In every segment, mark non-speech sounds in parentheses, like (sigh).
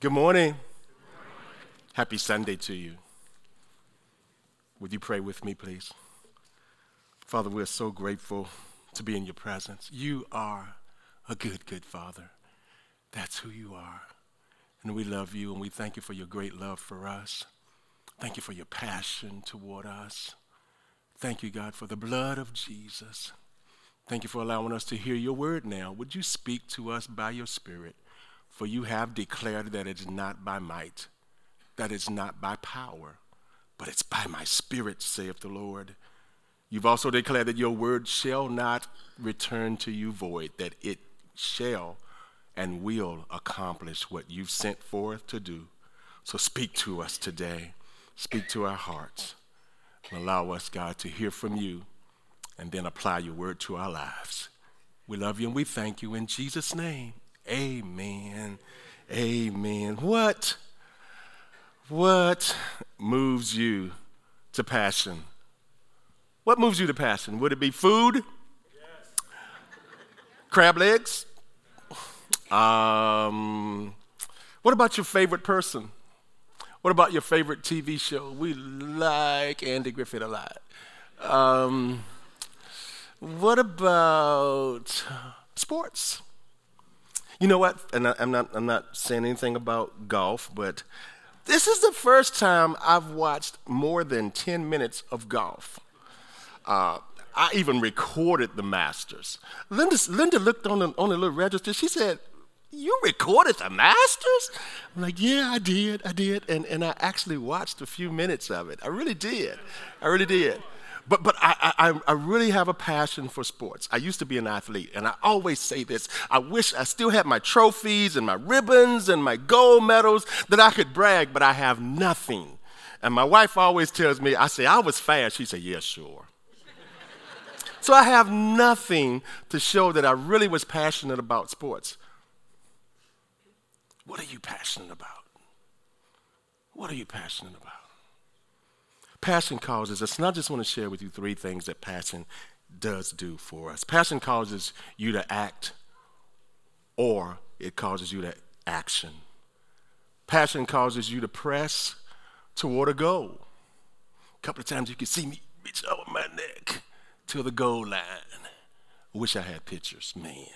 Good morning. Happy Sunday to you. Would you pray with me, please? Father, we're so grateful to be in your presence. You are a good, good Father. That's who you are. And we love you and we thank you for your great love for us. Thank you for your passion toward us. Thank you, God, for the blood of Jesus. Thank you for allowing us to hear your word now. Would you speak to us by your Spirit? For you have declared that it's not by might, that it's not by power, but it's by my Spirit, saith the Lord. You've also declared that your word shall not return to you void, that it shall and will accomplish what you've sent forth to do. So speak to us today. Speak to our hearts. And allow us, God, to hear from you and then apply your word to our lives. We love you and we thank you in Jesus' name. Amen. Amen. What what moves you to passion? What moves you to passion? Would it be food? Yes. Crab legs? Um, what about your favorite person? What about your favorite TV show? We like Andy Griffith a lot. Um, what about sports? You know what? And I, am not, I'm not saying anything about golf, but this is the first time I've watched more than 10 minutes of golf. Uh, I even recorded the Masters. Linda, Linda looked on the, on the little register. She said, You recorded the Masters? I'm like, Yeah, I did. I did. And, and I actually watched a few minutes of it. I really did. I really did. But, but I, I, I really have a passion for sports. I used to be an athlete, and I always say this I wish I still had my trophies and my ribbons and my gold medals that I could brag, but I have nothing. And my wife always tells me, I say, I was fast. She said, Yeah, sure. (laughs) so I have nothing to show that I really was passionate about sports. What are you passionate about? What are you passionate about? Passion causes us, and I just want to share with you three things that passion does do for us. Passion causes you to act, or it causes you to action. Passion causes you to press toward a goal. A couple of times you can see me reach over my neck to the goal line. Wish I had pictures, man.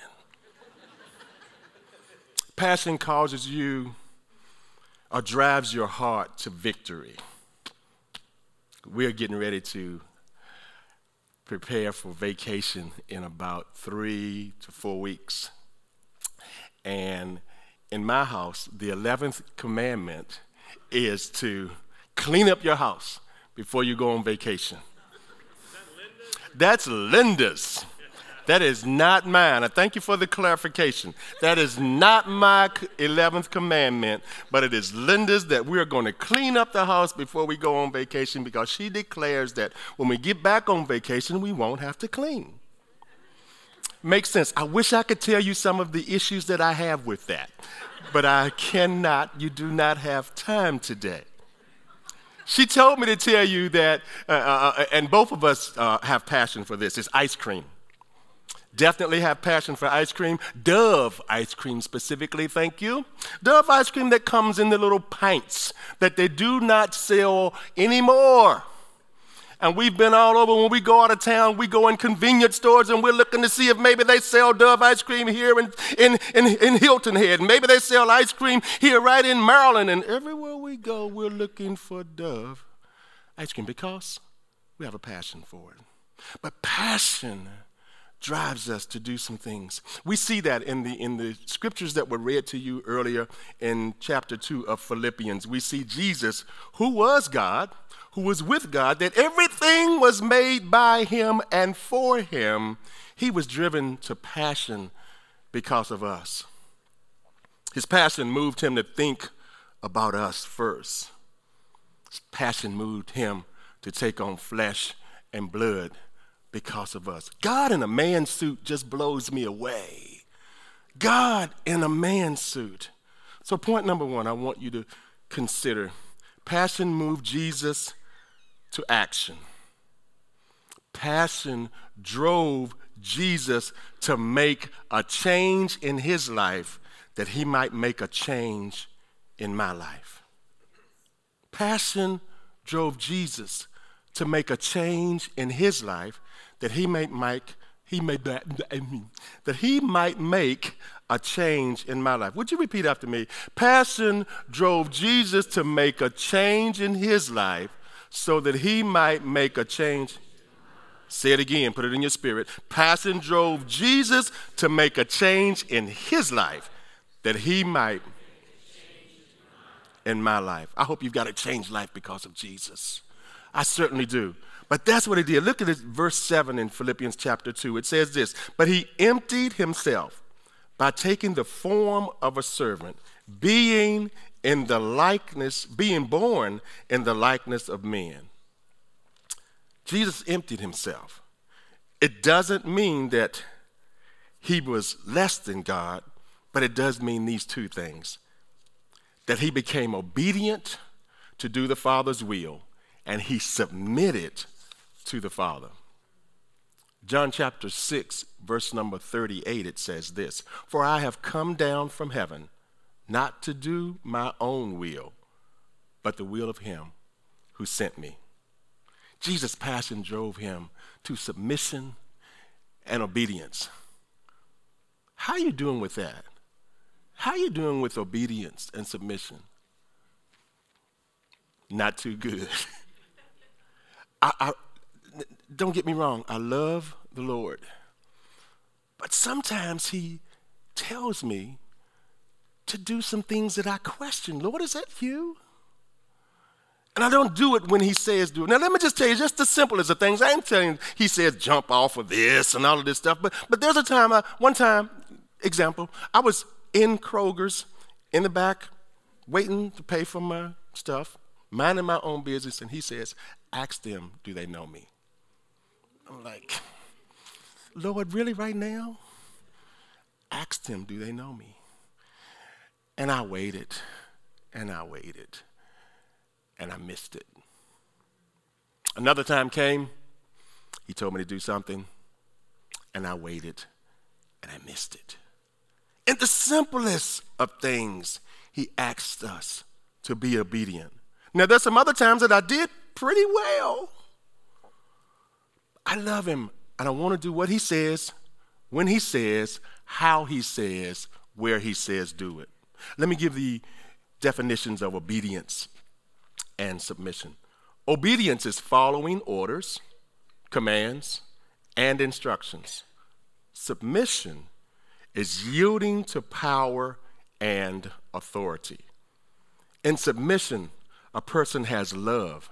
Passion causes you or drives your heart to victory we're getting ready to prepare for vacation in about three to four weeks. And in my house, the 11th commandment is to clean up your house before you go on vacation. That That's Linda's. That is not mine. I thank you for the clarification. That is not my 11th commandment, but it is Linda's that we are going to clean up the house before we go on vacation because she declares that when we get back on vacation, we won't have to clean. Makes sense. I wish I could tell you some of the issues that I have with that, but I cannot. You do not have time today. She told me to tell you that, uh, uh, uh and both of us uh, have passion for this, it's ice cream. Definitely have passion for ice cream. Dove ice cream specifically, thank you. Dove ice cream that comes in the little pints that they do not sell anymore. And we've been all over. When we go out of town, we go in convenience stores and we're looking to see if maybe they sell Dove ice cream here in, in, in, in Hilton Head. Maybe they sell ice cream here right in Maryland. And everywhere we go, we're looking for Dove ice cream because we have a passion for it. But passion drives us to do some things. We see that in the in the scriptures that were read to you earlier in chapter 2 of Philippians. We see Jesus who was God, who was with God, that everything was made by him and for him. He was driven to passion because of us. His passion moved him to think about us first. His passion moved him to take on flesh and blood because of us. God in a man suit just blows me away. God in a man suit. So, point number one, I want you to consider passion moved Jesus to action. Passion drove Jesus to make a change in his life that he might make a change in my life. Passion drove Jesus to make a change in his life that he might make he made that that he might make a change in my life. Would you repeat after me? Passion drove Jesus to make a change in his life so that he might make a change. Say it again, put it in your spirit. Passion drove Jesus to make a change in his life that he might in my life. I hope you've got a changed life because of Jesus. I certainly do. But that's what he did. Look at this, verse 7 in Philippians chapter 2. It says this But he emptied himself by taking the form of a servant, being in the likeness, being born in the likeness of men. Jesus emptied himself. It doesn't mean that he was less than God, but it does mean these two things that he became obedient to do the Father's will and he submitted to the Father. John chapter 6, verse number 38, it says this For I have come down from heaven not to do my own will, but the will of him who sent me. Jesus' passion drove him to submission and obedience. How are you doing with that? How are you doing with obedience and submission? Not too good. (laughs) I, I, don't get me wrong, I love the Lord. But sometimes He tells me to do some things that I question. Lord, is that you? And I don't do it when he says do it. Now, let me just tell you, just the simplest of things. I ain't telling you, he says jump off of this and all of this stuff. But, but there's a time, I, one time, example, I was in Kroger's in the back waiting to pay for my stuff, minding my own business, and he says, ask them, do they know me? Like, Lord, really right now? Asked them, do they know me? And I waited, and I waited, and I missed it. Another time came, he told me to do something, and I waited, and I missed it. In the simplest of things, he asked us to be obedient. Now, there's some other times that I did pretty well. I love him and I want to do what he says, when he says, how he says, where he says do it. Let me give the definitions of obedience and submission. Obedience is following orders, commands, and instructions. Submission is yielding to power and authority. In submission, a person has love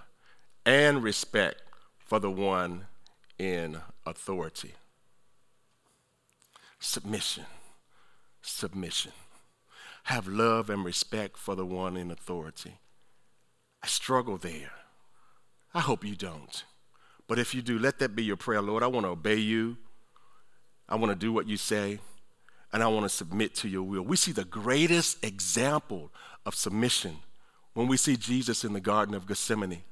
and respect for the one in authority. Submission, submission. Have love and respect for the one in authority. I struggle there. I hope you don't. But if you do, let that be your prayer, Lord. I want to obey you. I want to do what you say, and I want to submit to your will. We see the greatest example of submission when we see Jesus in the Garden of Gethsemane.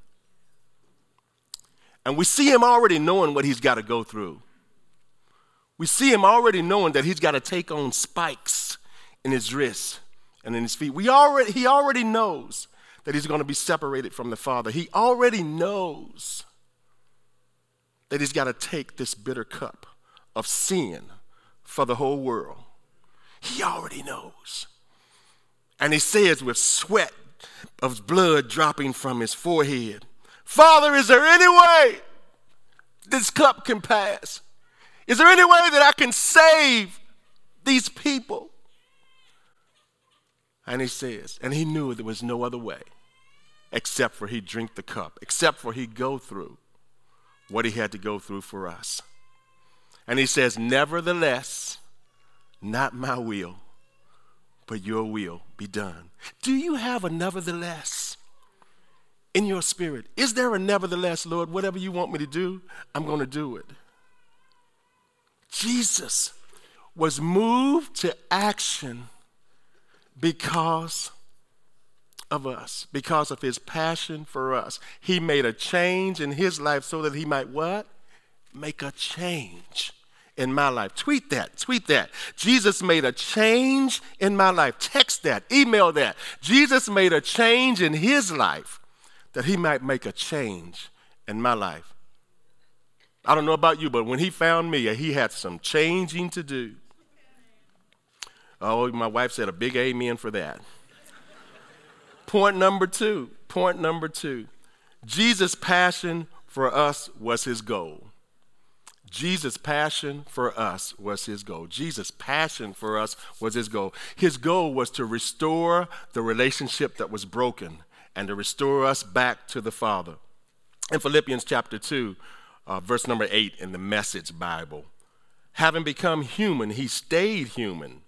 And we see him already knowing what he's got to go through. We see him already knowing that he's got to take on spikes in his wrists and in his feet. We already, he already knows that he's going to be separated from the Father. He already knows that he's got to take this bitter cup of sin for the whole world. He already knows. And he says with sweat of blood dropping from his forehead, Father, is there any way this cup can pass? Is there any way that I can save these people? And he says, and he knew there was no other way except for he drink the cup, except for he go through what he had to go through for us. And he says, Nevertheless, not my will, but your will be done. Do you have a nevertheless? In your spirit. Is there a nevertheless, Lord, whatever you want me to do, I'm going to do it? Jesus was moved to action because of us, because of his passion for us. He made a change in his life so that he might what? Make a change in my life. Tweet that, tweet that. Jesus made a change in my life. Text that, email that. Jesus made a change in his life that he might make a change in my life. I don't know about you, but when he found me, he had some changing to do. Oh, my wife said a big amen for that. point number two, point number two. Jesus' passion for us was his goal. Jesus' passion for us was his goal. Jesus' passion for us was his goal. His goal was to restore the relationship that was broken and to restore us back to the Father. In Philippians chapter 2, uh, verse number 8 in the Message Bible, having become human, he stayed human.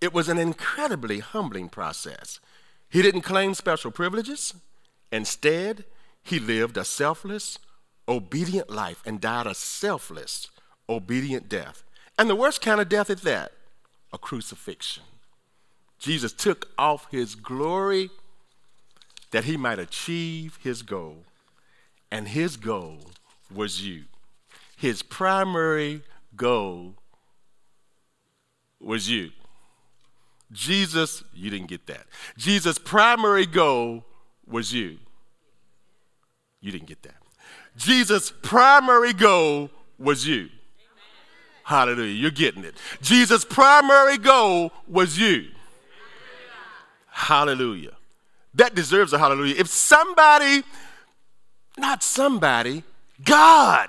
It was an incredibly humbling process. He didn't claim special privileges. Instead, he lived a selfless, obedient life and died a selfless, obedient death. And the worst kind of death is that a crucifixion. Jesus took off his glory that he might achieve his goal. And his goal was you. His primary goal was you. Jesus, you didn't get that. Jesus' primary goal was you. You didn't get that. Jesus' primary goal was you. Amen. Hallelujah. You're getting it. Jesus' primary goal was you. Hallelujah. That deserves a hallelujah. If somebody, not somebody, God,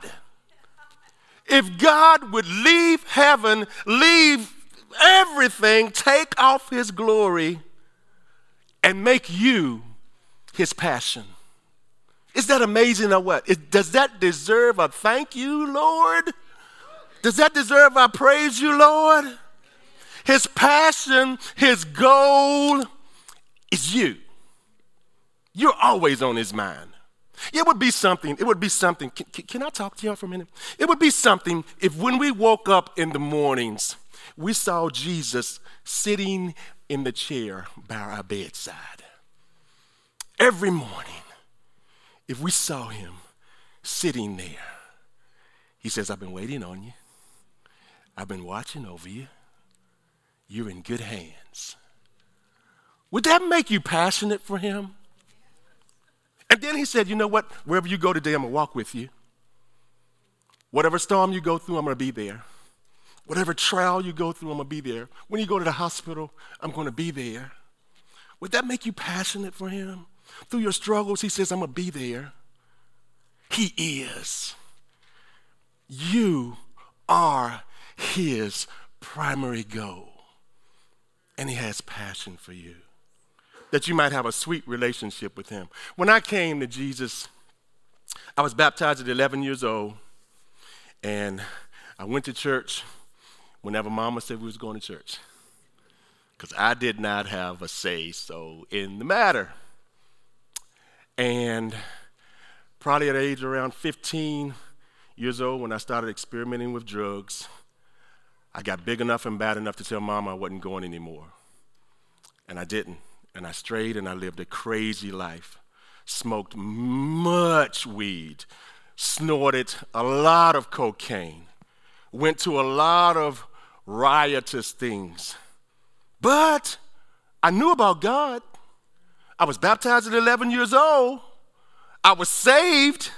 if God would leave heaven, leave everything, take off his glory, and make you his passion is that amazing or what? Does that deserve a thank you, Lord? Does that deserve a praise you, Lord? His passion, his goal is you. You're always on his mind. It would be something, it would be something. Can, can I talk to y'all for a minute? It would be something if when we woke up in the mornings, we saw Jesus sitting in the chair by our bedside. Every morning if we saw him sitting there, he says, I've been waiting on you. I've been watching over you. You're in good hands. Would that make you passionate for him? And then he said, You know what? Wherever you go today, I'm going to walk with you. Whatever storm you go through, I'm going to be there. Whatever trial you go through, I'm going to be there. When you go to the hospital, I'm going to be there. Would that make you passionate for him? Through your struggles, He says, I'm going to be there. He is. You are His primary goal. And He has passion for you. That you might have a sweet relationship with Him. When I came to Jesus, I was baptized at 11 years old. And I went to church whenever mama said we was going to church. Because I did not have a say so in the matter. And probably at age around 15 years old, when I started experimenting with drugs, I got big enough and bad enough to tell Mama I wasn't going anymore. And I didn't. And I strayed and I lived a crazy life. Smoked much weed, snorted a lot of cocaine, went to a lot of riotous things. But I knew about God. I was baptized at 11 years old. I was saved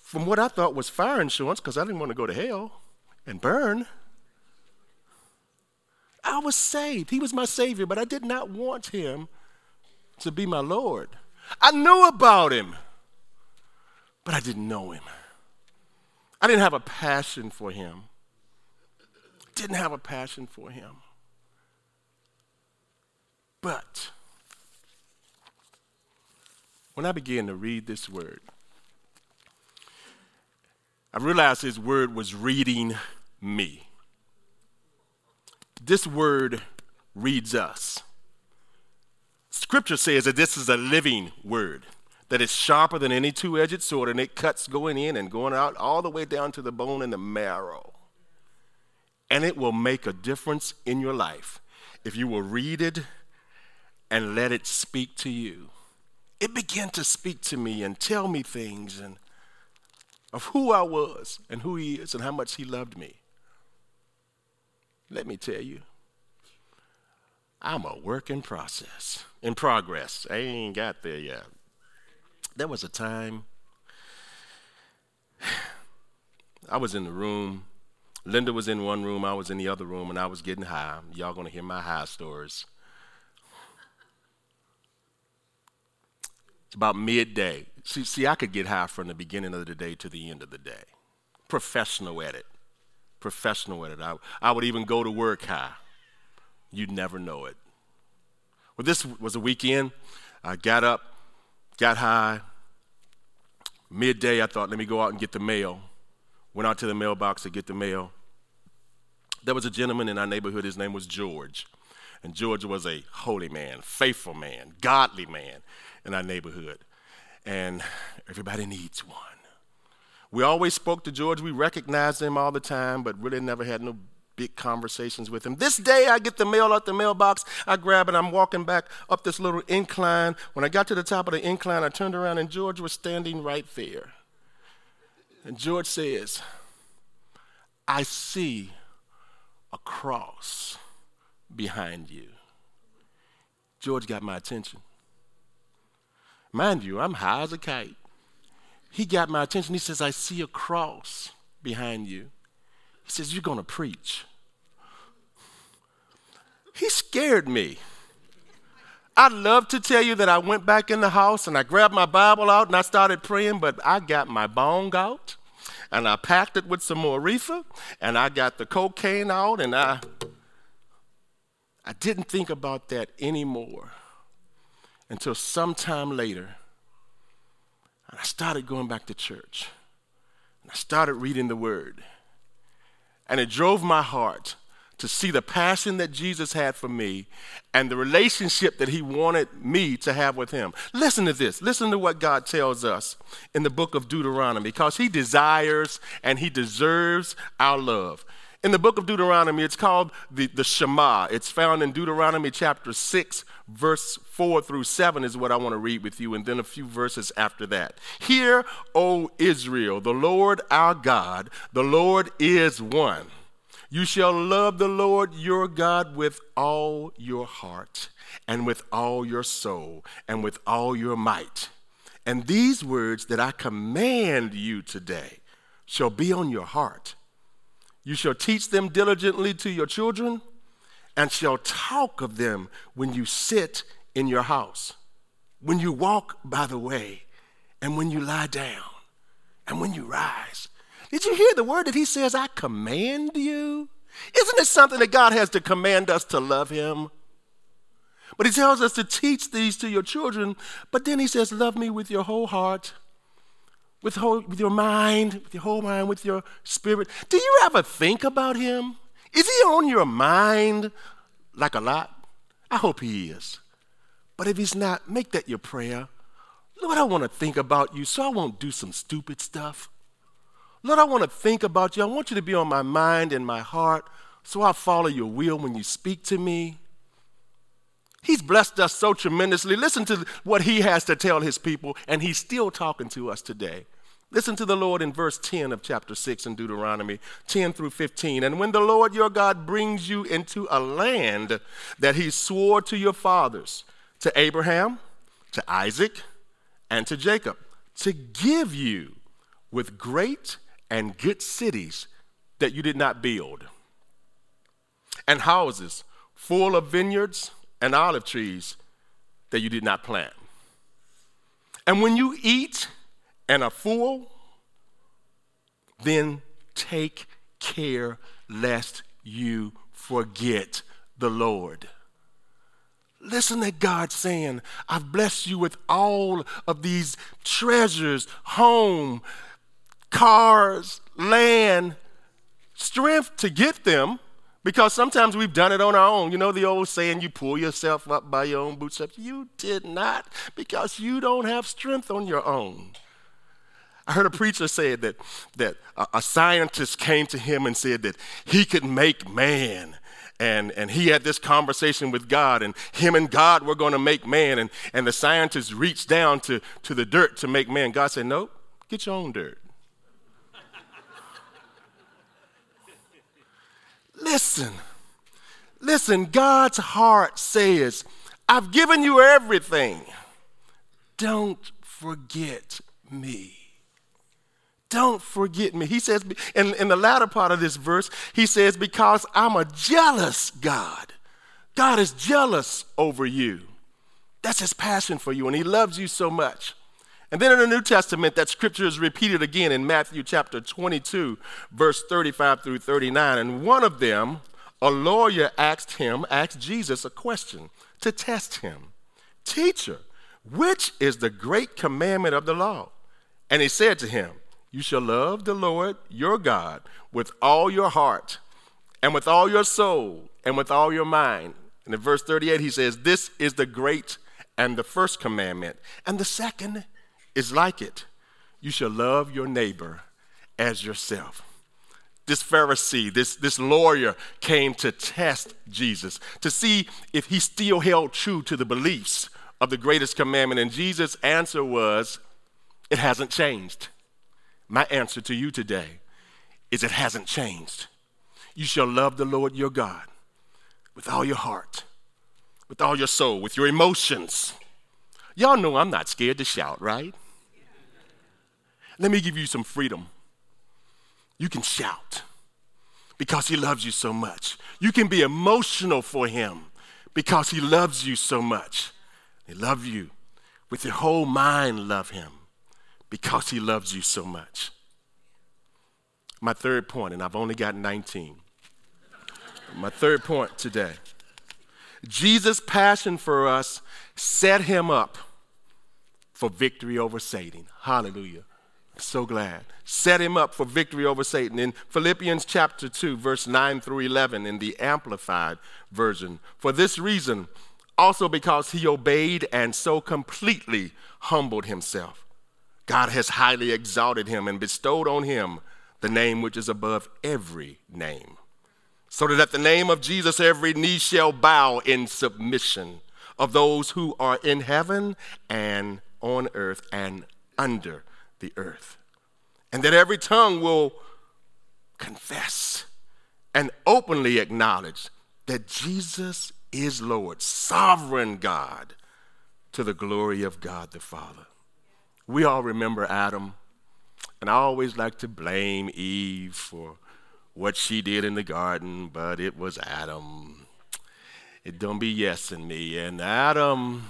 from what I thought was fire insurance because I didn't want to go to hell and burn. I was saved. He was my Savior, but I did not want Him to be my Lord. I knew about Him, but I didn't know Him. I didn't have a passion for Him. Didn't have a passion for Him. But when I began to read this word, I realized his word was reading me. This word reads us. Scripture says that this is a living word, that is sharper than any two edged sword, and it cuts going in and going out all the way down to the bone and the marrow. And it will make a difference in your life if you will read it and let it speak to you it began to speak to me and tell me things and of who I was and who he is and how much he loved me. Let me tell you, I'm a work in process, in progress. I ain't got there yet. There was a time I was in the room. Linda was in one room, I was in the other room, and I was getting high. Y'all gonna hear my high stories. It's about midday. See, see, I could get high from the beginning of the day to the end of the day. Professional at it. Professional at it. I, I would even go to work high. You'd never know it. Well, this was a weekend. I got up, got high. Midday, I thought, let me go out and get the mail. Went out to the mailbox to get the mail. There was a gentleman in our neighborhood, his name was George. And George was a holy man, faithful man, godly man in our neighborhood. And everybody needs one. We always spoke to George. We recognized him all the time, but really never had no big conversations with him. This day, I get the mail out the mailbox. I grab it. I'm walking back up this little incline. When I got to the top of the incline, I turned around, and George was standing right there. And George says, I see a cross behind you. George got my attention. Mind you, I'm high as a kite. He got my attention. He says, I see a cross behind you. He says, You're going to preach. He scared me. I'd love to tell you that I went back in the house and I grabbed my Bible out and I started praying, but I got my bong out and I packed it with some more reefer and I got the cocaine out and I I didn't think about that anymore until sometime later. And I started going back to church. And I started reading the word. And it drove my heart to see the passion that Jesus had for me and the relationship that he wanted me to have with him. Listen to this. Listen to what God tells us in the book of Deuteronomy because he desires and he deserves our love. In the book of Deuteronomy, it's called the, the Shema. It's found in Deuteronomy chapter 6, verse 4 through 7 is what I want to read with you, and then a few verses after that. Hear, O Israel, the Lord our God, the Lord is one. You shall love the Lord your God with all your heart, and with all your soul, and with all your might. And these words that I command you today shall be on your heart. You shall teach them diligently to your children, and shall talk of them when you sit in your house, when you walk by the way, and when you lie down, and when you rise did you hear the word that he says, I command you? Isn't it something that God has to command us to love him? But he tells us to teach these to your children, but then he says, Love me with your whole heart, with, whole, with your mind, with your whole mind, with your spirit. Do you ever think about him? Is he on your mind like a lot? I hope he is. But if he's not, make that your prayer. Lord, I want to think about you so I won't do some stupid stuff. Lord, I want to think about you. I want you to be on my mind and my heart so I'll follow your will when you speak to me. He's blessed us so tremendously. Listen to what he has to tell his people, and he's still talking to us today. Listen to the Lord in verse 10 of chapter 6 in Deuteronomy 10 through 15. And when the Lord your God brings you into a land that he swore to your fathers, to Abraham, to Isaac, and to Jacob, to give you with great and good cities that you did not build, and houses full of vineyards and olive trees that you did not plant. And when you eat and a fool, then take care lest you forget the Lord. Listen to God saying, I've blessed you with all of these treasures, home, cars, land, strength to get them because sometimes we've done it on our own. You know the old saying, you pull yourself up by your own bootstraps? You did not because you don't have strength on your own. I heard a preacher say that, that a, scientist came to him and said that he could make man and, and he had this conversation with God, and him and God were going to make man. And, and the scientist reached down to, to the dirt to make man. God said, Nope, get your own dirt. Listen, Listen, God's heart says, I've given you everything. Don't forget me. Don't forget me. He says, in, in the latter part of this verse, he says, Because I'm a jealous God. God is jealous over you. That's his passion for you, and he loves you so much. And then in the New Testament, that scripture is repeated again in Matthew chapter 22, verse 35 through 39. And one of them, a lawyer asked him, asked Jesus a question to test him Teacher, which is the great commandment of the law? And he said to him, You shall love the Lord your God with all your heart, and with all your soul, and with all your mind. And in verse 38, he says, This is the great and the first commandment. And the second is like it you shall love your neighbor as yourself. This Pharisee, this, this lawyer came to test Jesus to see if he still held true to the beliefs of the greatest commandment. And Jesus' answer was, It hasn't changed. My answer to you today is, It hasn't changed. You shall love the Lord your God with all your heart, with all your soul, with your emotions. Y'all know I'm not scared to shout, right? Let me give you some freedom. You can shout because he loves you so much. You can be emotional for him because he loves you so much. He loves you with your whole mind, love him because he loves you so much. My third point, and I've only got 19. My third point today Jesus' passion for us set him up for victory over Satan. Hallelujah. So glad. Set him up for victory over Satan. In Philippians chapter 2, verse 9 through 11, in the Amplified Version. For this reason, also because he obeyed and so completely humbled himself, God has highly exalted him and bestowed on him the name which is above every name. So that at the name of Jesus every knee shall bow in submission of those who are in heaven and on earth and under the earth. And that every tongue will confess and openly acknowledge that Jesus is Lord, sovereign God, to the glory of God the Father. We all remember Adam, and I always like to blame Eve for what she did in the garden, but it was Adam. It don't be yes in me. And Adam,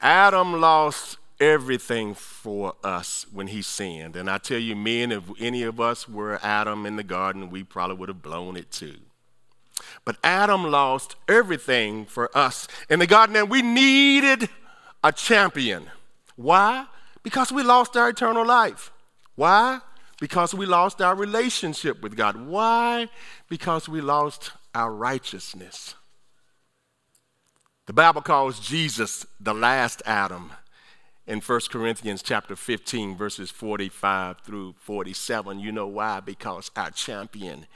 Adam lost everything for us when he sinned. And I tell you, men, if any of us were Adam in the garden, we probably would have blown it too. But Adam lost everything for us in the garden, and we needed a champion. Why? Because we lost our eternal life. Why? Because we lost our relationship with God. Why? Because we lost our righteousness. The Bible calls Jesus the last Adam in 1 Corinthians chapter 15, verses 45 through 47. You know why? Because our champion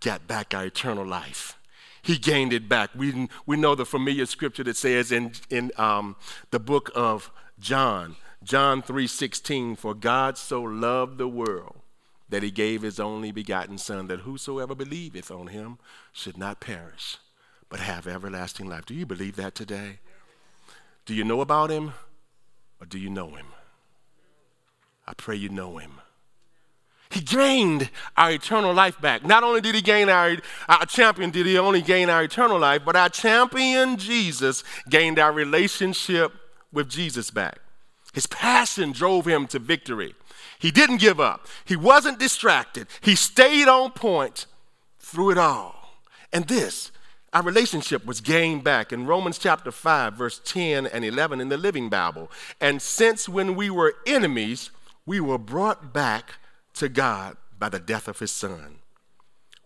got back our eternal life. He gained it back. We, we know the familiar scripture that says in, in um, the book of John, John 3:16, for God so loved the world that he gave his only begotten Son, that whosoever believeth on him should not perish, but have everlasting life. Do you believe that today? Do you know about him? Or do you know him? I pray you know him. He gained our eternal life back. Not only did he gain our, our champion, did he only gain our eternal life, but our champion, Jesus, gained our relationship with Jesus back. His passion drove him to victory. He didn't give up, he wasn't distracted, he stayed on point through it all. And this our relationship was gained back in Romans chapter 5, verse 10 and 11 in the Living Bible. And since when we were enemies, we were brought back to God by the death of his son.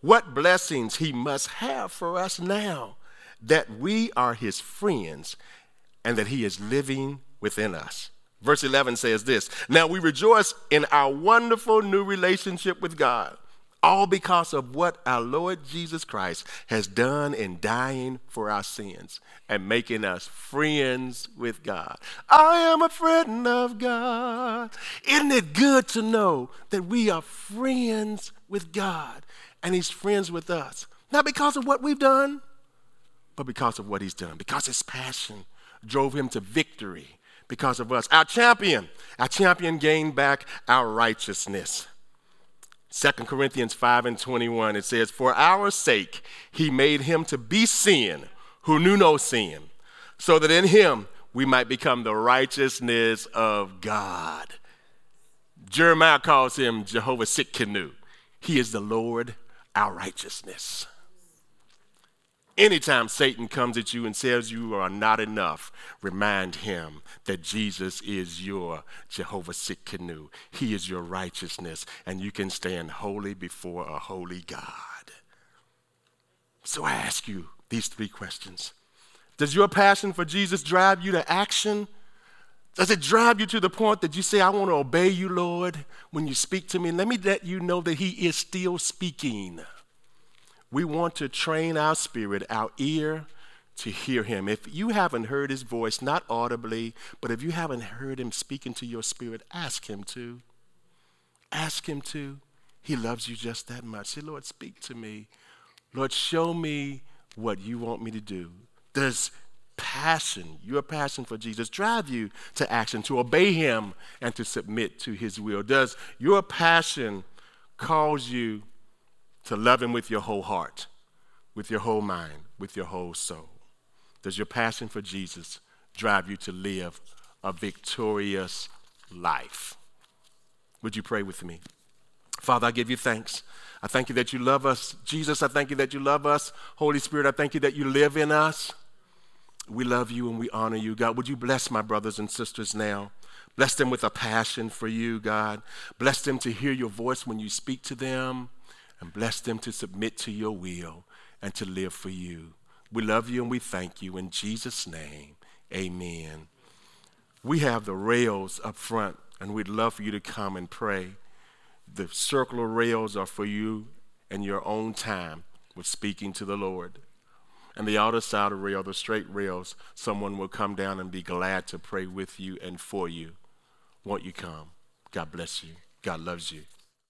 What blessings he must have for us now that we are his friends and that he is living within us. Verse 11 says this Now we rejoice in our wonderful new relationship with God all because of what our Lord Jesus Christ has done in dying for our sins and making us friends with God. I am a friend of God. Isn't it good to know that we are friends with God and He's friends with us? Not because of what we've done, but because of what he's done, because his passion drove him to victory because of us. Our champion, our champion gained back our righteousness. 2 Corinthians 5 and 21, it says, For our sake he made him to be sin who knew no sin, so that in him we might become the righteousness of God. Jeremiah calls him Jehovah Tsidkenu. He is the Lord, our righteousness. Anytime Satan comes at you and says you are not enough, remind him that Jesus is your Jehovah Tsidkenu. He is your righteousness, and you can stand holy before a holy God. So I ask you these three questions Does your passion for Jesus drive you to action? Does it drive you to the point that you say, I want to obey you, Lord, when you speak to me? Let me let you know that He is still speaking. We want to train our spirit, our ear, to hear Him. If you haven't heard His voice, not audibly, but if you haven't heard Him speaking to your spirit, ask Him to. Ask Him to. He loves you just that much. Say, Lord, speak to me. Lord, show me what you want me to do. Does passion, your passion for Jesus, drive you to action, to obey Him and to submit to His will? Does your passion cause you to love Him with your whole heart, with your whole mind, with your whole soul? Does your passion for Jesus drive you to live a victorious life? Would you pray with me? Father, I give you thanks. I thank you that you love us. Jesus, I thank you that you love us. Holy Spirit, I thank you that you live in us. We love you and we honor you. God, would you bless my brothers and sisters now? Bless them with a passion for you, God. Bless them to hear your voice when you speak to them, and bless them to submit to your will and to live for you. We love you and we thank you. In Jesus' name, amen. We have the rails up front, and we'd love for you to come and pray. The circular rails are for you and your own time with speaking to the Lord. And the outer side of the rail, the straight rails, someone will come down and be glad to pray with you and for you. Won't you come? God bless you. God loves you.